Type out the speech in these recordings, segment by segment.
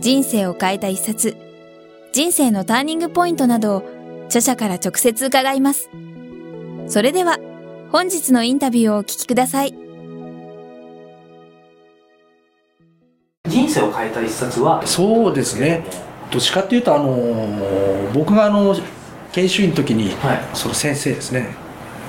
人生を変えた一冊、人生のターニングポイントなどを著者から直接伺います。それでは、本日のインタビューをお聞きください。人生を変えた一冊は？そうですね。どっちかっていうと、あの僕があの研修医の時に、はい、その先生ですね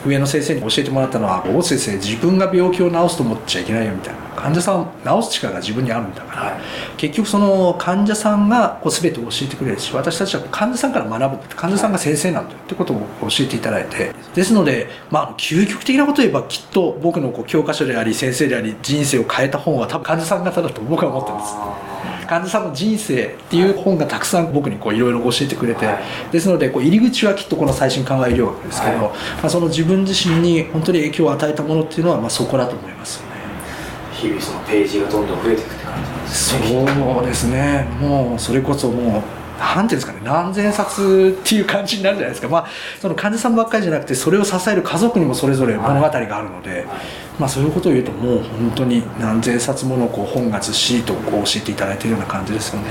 上の先生に教えてもらったのは大津先生自分が病気を治すと思っちゃいけないよみたいな患者さん治す力が自分にあるんだから、はい、結局その患者さんがこう全て教えてくれるし私たちは患者さんから学ぶ患者さんが先生なんだよってことを教えていただいて。ですので、まあ、究極的なことを言えばきっと僕のこう教科書であり先生であり人生を変えた本は多分患者さん方だと僕は思ってます。患者さんの人生っていう本がたくさん僕にいろいろ教えてくれて、はい、ですのでこう入り口はきっとこの最新緩和医療学ですけど、はい、まあ、その自分自身に本当に影響を与えたものっていうのはまあそこだと思いますね。日々そのページがどんどん増えていくって感じですね。そうですね。もうそれこそもうなんていうんですかね何千冊っていう感じになるじゃないですか、まあ、その患者さんばっかりじゃなくてそれを支える家族にもそれぞれ物語があるので、はい、まあ、そういうことを言うともう本当に何千冊ものこう本がずっしりとこう教えていただいているような感じですよね。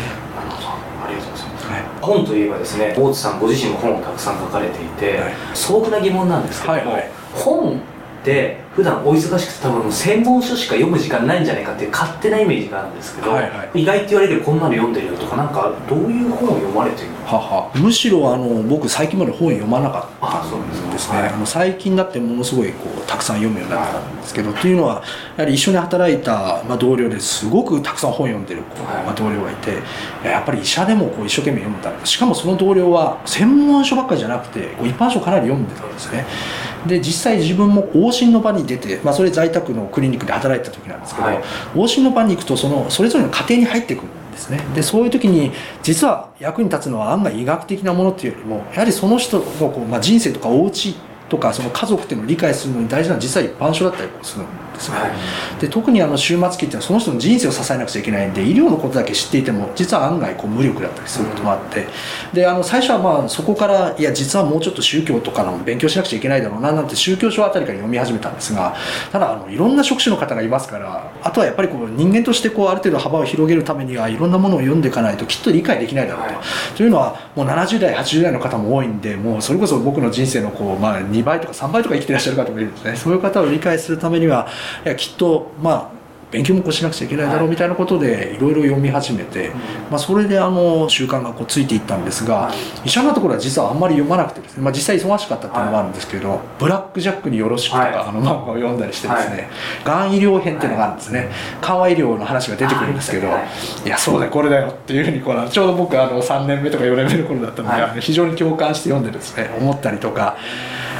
ありがとうございます、はい、本といえばですね大津さんご自身も本をたくさん書かれていて、はい、素朴な疑問なんですけども、はいはい、本って普段お忙しくて多分専門書しか読む時間ないんじゃないかっていう勝手なイメージがあるんですけど、はいはい、意外って言われるこんなの読んでるよとかなんかどういう本を読まれてるの？はは。むしろあの僕最近まで本読まなかったんですね、はい、あの最近だってものすごいこうたくさん読むようになったんですけど、はい、というのはやはり一緒に働いた、まあ、同僚です。ごくたくさん本読んでる、まあ、同僚がいてやっぱり医者でもこう一生懸命読んだ。しかもその同僚は専門書ばっかりじゃなくてこう一般書かなり読んでたんですねで実際自分も往診の場に出て、まあ、それ在宅のクリニックで働いてた時なんですけど、はい、往診の場に行くとそのそれぞれの家庭に入ってくるんですね。でそういう時に実は役に立つのは案外医学的なものっていうよりもやはりその人のこう、まあ、人生とかお家とかその家族っていうのを理解するのに大事なのは実は一般書だったりするで。すね、はい、で特にあの終末期っていうのはその人の人生を支えなくちゃいけないんで医療のことだけ知っていても実は案外こう無力だったりすることもあって、であの最初はまあそこからいや実はもうちょっと宗教とかの勉強しなくちゃいけないだろうななんて宗教書あたりから読み始めたんですがただあのいろんな職種の方がいますからあとはやっぱりこう人間としてこうある程度幅を広げるためにはいろんなものを読んでいかないときっと理解できないだろうと。はい、というのはもう70代80代の方も多いんでもうそれこそ僕の人生のこう、まあ、2倍とか3倍とか生きてらっしゃる方もいるんですね。そういう方を理解するためにはいやきっとまあ勉強もこうしなくちゃいけないだろうみたいなことでいろいろ読み始めて、まあ、それであの習慣がこうついていったんですが医者のところは実はあんまり読まなくてですね、まあ、実際忙しかったっていうのもあるんですけど「ブラック・ジャックによろしく」とか、あの漫画を読んだりしてですね、がん医療編っていうのがあるんですね。緩和医療の話が出てくるんですけど、い。やそうだよこれだよっていうふうにこうちょうど僕あの3年目とか4年目の頃だったので、非常に共感して読んでですね思ったりとか。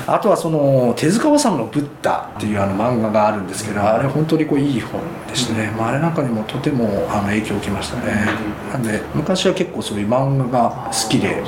あとはその手塚治虫の「ブッダ」っていうあの漫画があるんですけどあれ本当にこういい本でしてね、まあ、あれなんかにもとてもあの影響を受けましたね。なん。で昔は結構そういう漫画が好きで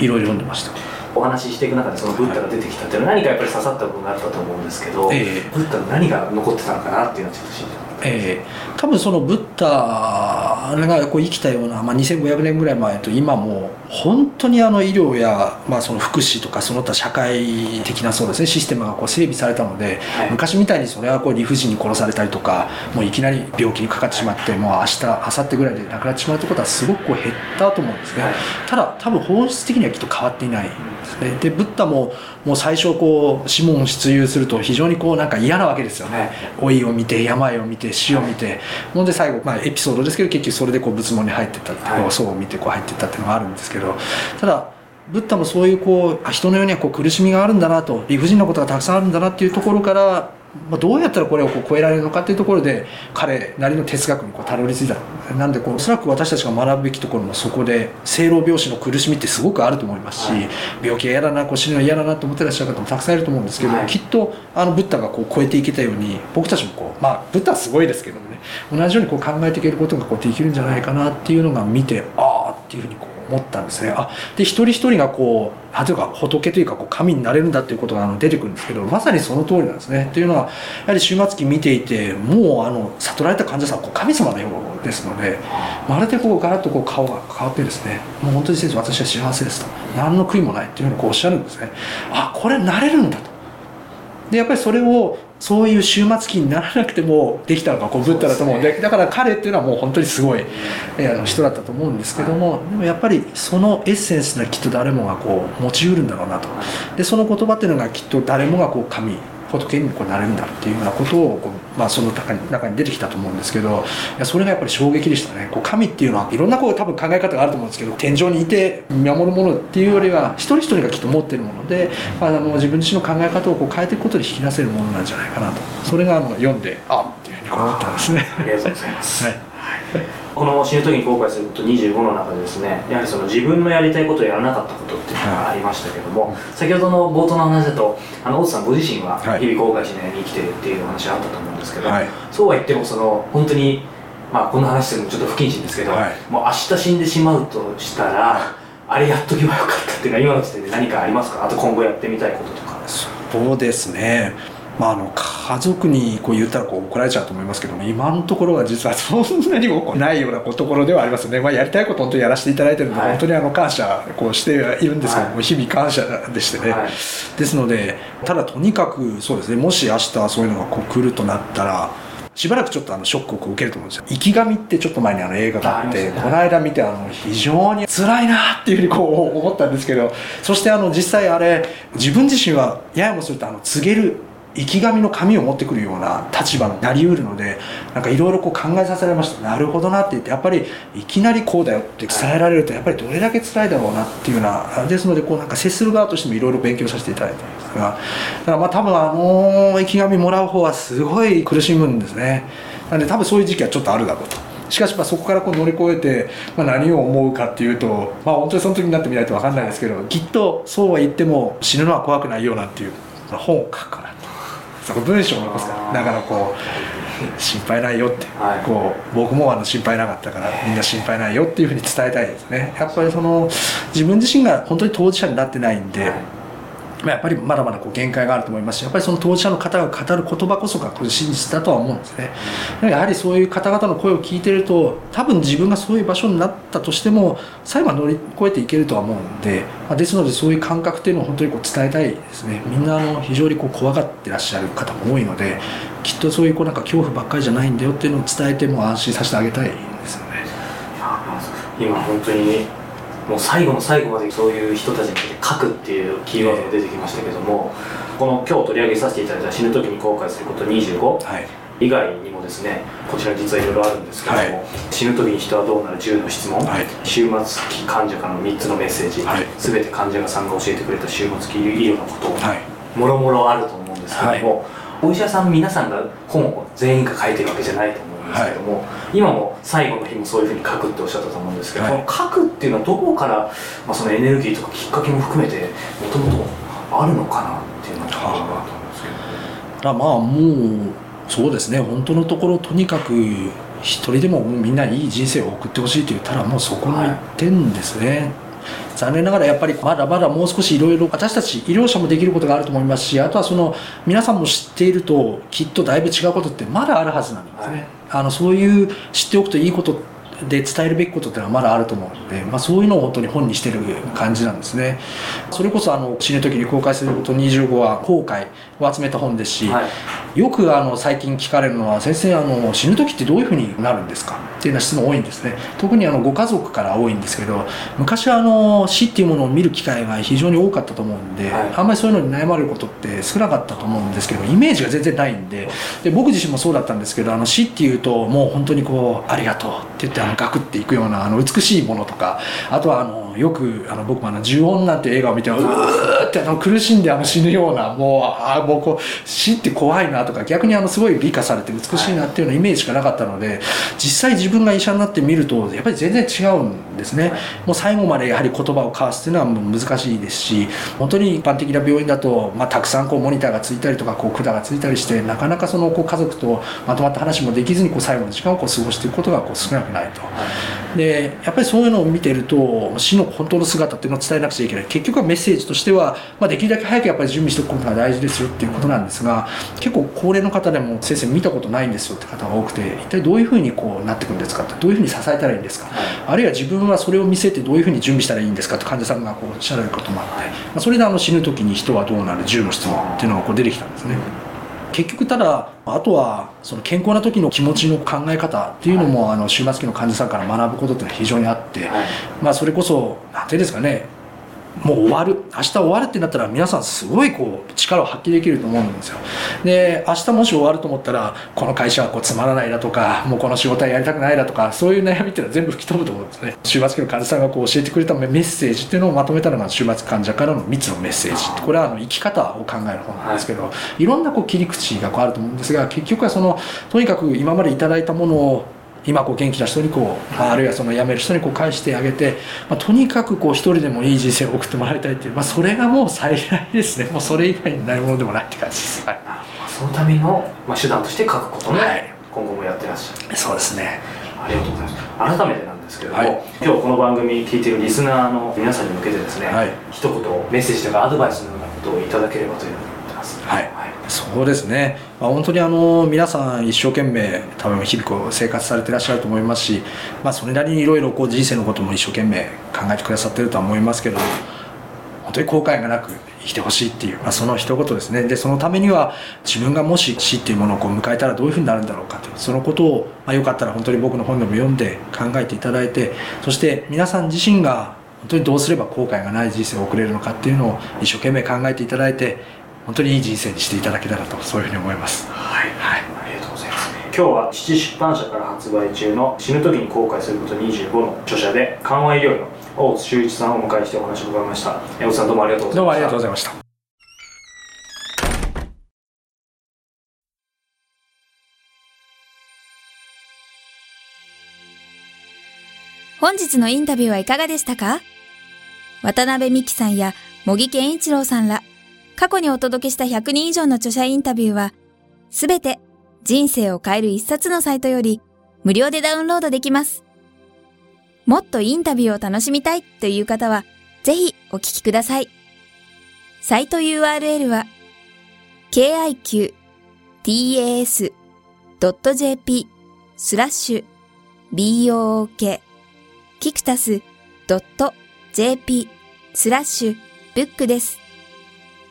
いろいろ読んでました。お話ししていく中でそのブッダが出てきたっていうのは何かやっぱり刺さった部分があったと思うんですけど、えー、ブッダの何が残ってたのかなっていうのはちょっと知りたい。えー、多分そのブッダがこう生きたような、まあ、2500年ぐらい前と今も本当にあの医療や、まあ、その福祉とかその他社会的なそうです、ね、システムがこう整備されたので、はい、昔みたいにそれはこう理不尽に殺されたりとかもういきなり病気にかかってしまってもう明日明後日ぐらいで亡くなってしまうということはすごくこう減ったと思うんですね、はい、ただ多分本質的にはきっと変わっていない。ですね。でブッダももう最初こう指紋出遊すると非常にこうなんか嫌なわけですよね。老いを見て病を見て死を見て。ほんで最後、まあ、エピソードですけど結局それでこう仏門に入ってったって、はい、層を見てこう入ってったっていうのがあるんですけどただブッダもそういうこう人の世にはこう苦しみがあるんだなと理不尽なことがたくさんあるんだなっていうところからまあ、どうやったらこれをこう超えられるのかっていうところで彼なりの哲学にこうたどり着いた。なんでこうおそらく私たちが学ぶべきところもそこで生老病死の苦しみってすごくあると思いますし、はい、病気が嫌だなこう死ぬの嫌だなと思ってらっしゃる方もたくさんいると思うんですけど、はい、きっとあのブッダがこう超えていけたように僕たちもこうまあブッダはすごいですけどもね同じようにこう考えていけることがこうできるんじゃないかなっていうのが見てああっていうふうにこう思ったんですね。あで一人一人がこう例えば仏というかこう神になれるんだっていうことがあの出てくるんですけどまさにその通りなんですね。というのはやはり終末期見ていてもうあの悟られた患者さんはこう神様のようですのでまるでこうガラッとこう顔が変わってですねもう本当に先生私は幸せですと。何の悔いもないっていうふうにこうおっしゃるんですね。あこれなれるんだと。でやっぱりそれをそういう終末期にならなくてもできたのがこうブッダだと思う。んで、ね、だから彼っていうのはもう本当にすごい、えあの人だったと思うんですけども、はい、でもやっぱりそのエッセンスがきっと誰もがこう持ちうるんだろうなと。でその言葉っていうのがきっと誰もがこう神仏にこうなれるんだっていうようなことをこう、まあ、その中に中に出てきたと思うんですけどいやそれがやっぱり衝撃でしたね。こう神っていうのはいろんなこう多分考え方があると思うんですけど天井にいて見守るものっていうよりは一人一人がきっと持ってるもので、まあ、あの自分自身の考え方をこう変えていくことで引き出せるものなんじゃないかなと。それがあの読んであっていうふうに思ったんですね。ありがとうございます、はいこの死ぬ時に後悔すること25の中でですねやはりその自分のやりたいことをやらなかったことっていうのがありましたけども、はい、先ほどの冒頭の話だとあの大津さんご自身は日々後悔しないように生きてるっていう話あったと思うんですけど、はい、そうは言ってもその本当にまあこの話するのちょっと不謹慎ですけど、はい、もう明日死んでしまうとしたら、あれやっとけばよかったっていうのは今の時点で何かありますか？あと今後やってみたいこととか。そうですねまあ、あの家族にこう言ったらこう怒られちゃうと思いますけども今のところは実はそんなにもないようなところではありますね、まあ、やりたいこと本当にやらせていただいてるので、はい、本当にあの感謝こうしているんですけども、はい、日々感謝でしてね、はい、ですのでただとにかくそうですねもし明日そういうのがこう来るとなったらしばらくちょっとあのショックを受けると思うんですよ。生き神ってちょっと前にあの映画があって、この間見てあの非常に辛いなっていうふうにこう思ったんですけど、そしてあの実際あれ自分自身はややもするとあの告げる生き神の紙を持ってくるような立場になりうるのでなんかいろいろ考えさせられました。なるほどなって言ってやっぱりいきなりこうだよって伝えられるとやっぱりどれだけ辛いだろうなっていうようなですのでこうなんか接する側としてもいろいろ勉強させていただいたんですがだからまあ多分あの生き神もらう方はすごい苦しむんですね。なんで多分そういう時期はちょっとあるだろうと。しかしまあそこからこう乗り越えて、まあ、何を思うかっていうと、まあ、本当にその時になってみないと分かんないですけどきっとそうは言っても死ぬのは怖くないようなっていう本を書くから。その文章を残すからだからこう心配ないよって、はい、こう僕もあの心配なかったからみんな心配ないよっていうふうに伝えたいですね。やっぱりその自分自身が本当に当事者になってないんで、はいやっぱりまだまだこう限界があると思いますしやっぱりその当事者の方が語る言葉こそがこれ真実だとは思うんですね。やはりそういう方々の声を聞いてると多分自分がそういう場所になったとしても最後は乗り越えていけるとは思うんで、まあ、ですのでそういう感覚っていうのを本当にこう伝えたいですね。みんなあの非常にこう怖がってらっしゃる方も多いのできっとそういうこうなんか恐怖ばっかりじゃないんだよっていうのを伝えても安心させてあげたいですよね。今本当にもう最後の最後までそういう人たちについて書くっていうキーワードが出てきましたけども、この今日取り上げさせていただいた死ぬ時に後悔すること25、はい、以外にもですねこちら実はいろいろあるんですけども、はい、死ぬ時に人はどうなる？10の質問、はい、終末期患者からの3つのメッセージ、はい、全て患者さんが教えてくれた終末期医療のことを、もろもろあると思うんですけども、お医者さん皆さんが本を全員が書いてるわけじゃないと思うんですけども、はい、今も最後の日もそういうふうに書くっておっしゃったと思うんですけど、はい、書くっていうのはどこから、まあ、そのエネルギーとかきっかけも含めてもともとあるのかなっていうのがあると思うんですけど、まあもうそうですね。本当のところとにかく一人でもみんないい人生を送ってほしいと言ったらもうそこの一点ですね、はい。残念ながらやっぱりまだまだもう少しいろいろ私たち医療者もできることがあると思いますしあとはその皆さんも知っているときっとだいぶ違うことってまだあるはずなんですね、はい、あのそういう知っておくといいことで伝えるべきことっていうのはまだあると思うので、まあ、そういうのを本当に本にしてる感じなんですね。それこそあの死ぬ時に公開すること25は後悔を集めた本ですし、はい、よくあの最近聞かれるのは先生あの死ぬ時ってどういうふうになるんですか？っていうような質問多いんですね。特にあのご家族から多いんですけど昔はあの死っていうものを見る機会が非常に多かったと思うんで、はい、あんまりそういうのに悩まれることって少なかったと思うんですけどイメージが全然ないんで。で僕自身もそうだったんですけどあの死っていうともう本当にこうありがとうって言ってあのガクっていくようなあの美しいものとかあとはあのよくあの僕もあの「呪音」なんて映画を見てうーってあの苦しんであの死ぬようなもうあもうこう死って怖いなとか逆にあのすごい美化されて美しいなっていうようなイメージしかなかったので実際自分が医者になってみるとやっぱり全然違うんですね。もう最後までやはり言葉を交わすっていうのはもう難しいですし本当に一般的な病院だと、まあ、たくさんこうモニターがついたりとかこう管がついたりしてなかなかそのこう家族とまとまった話もできずにこう最後の時間をこう過ごしていくことがこう少なくないと。でやっぱりそういうのを見てると死の本当の姿っていうのを伝えなくちゃいけない結局はメッセージとしては、まあ、できるだけ早くやっぱり準備しておくことが大事ですよっていうことなんですが結構高齢の方でも先生見たことないんですよって方が多くて一体どういうふうにこうなってくるんですかってどういうふうに支えたらいいんですか、あるいは自分はそれを見せてどういうふうに準備したらいいんですかって患者さんがこうおっしゃられることもあって、まあ、それであの死ぬ時に人はどうなる10の質問っていうのがこう出てきたんですね。結局ただあとはその健康な時の気持ちの考え方っていうのも、あの終末期の患者さんから学ぶことっていうのは非常にあって、まあそれこそ何ていうんですかねもう終わる。明日終わるってなったら皆さんすごいこう力を発揮できると思うんですよ。で明日もし終わると思ったらこの会社はこうつまらないだとかもうこの仕事はやりたくないだとかそういう悩みっていうのは全部吹き飛ぶと思うんですね。終末期の患者さんがこう教えてくれたメッセージっていうのをまとめたのが終末患者からの3つのメッセージ。これはあの生き方を考える本なんですけど、はい、いろんなこう切り口がこうあると思うんですが結局はそのとにかく今までいただいたものを今こう元気な人にこう、まあ、あるいはその辞める人にこう返してあげて、まあ、とにかくこう一人でもいい人生を送ってもらいたいっていう、まあ、それがもう最大ですね。もうそれ以外にないものでもないって感じです、はい、そのための、まあ、手段として書くことも、今後もやってらっしゃる。そうですね。ありがとうございます。改めてなんですけれども、はい、今日この番組聞いているリスナーの皆さんに向けてですね、はい、一言メッセージとかアドバイスのようなことをいただければというふうに思ってます、はい、はいそうですね、まあ、本当にあの皆さん一生懸命多分日々こう生活されてらっしゃると思いますし、まあ、それなりにいろいろ人生のことも一生懸命考えてくださってるとは思いますけど本当に後悔がなく生きてほしいっていう、まあ、その一言ですね。でそのためには自分がもし死っていうものをこう迎えたらどういうふうになるんだろうかとそのことを、まあ、よかったら本当に僕の本でも読んで考えていただいてそして皆さん自身が本当にどうすれば後悔がない人生を送れるのかっていうのを一生懸命考えていただいて本当にいい人生にしていただけたらとそういうふうに思います。はい、はい、ありがとうございます。今日は父出版社から発売中の死ぬ時に後悔すること25の著者で緩和医療医の大津修一さんをお迎えしてお話を伺いました。大津さんどうもありがとうございました。どうもありがとうございました。本日のインタビューはいかがでしたか？渡辺美樹さんや茂木健一郎さんら過去にお届けした100人以上の著者インタビューは、すべて人生を変える一冊のサイトより無料でダウンロードできます。もっとインタビューを楽しみたいという方は、ぜひお聞きください。サイト URL は、kiqtas.jp スラッシュ book キクタス .jp スラッシュブックです。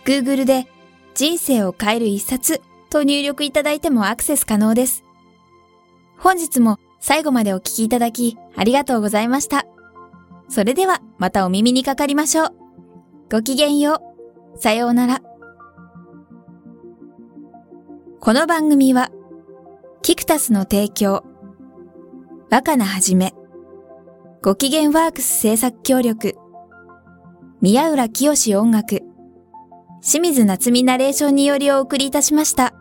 Google で人生を変える一冊と入力いただいてもアクセス可能です。本日も最後までお聞きいただきありがとうございました。それではまたお耳にかかりましょう。ごきげんよう。さようなら。この番組は、キクタスの提供、若菜はじめ、ご機嫌ワークス制作協力、宮浦清志音楽、清水夏美ナレーションによりお送りいたしました。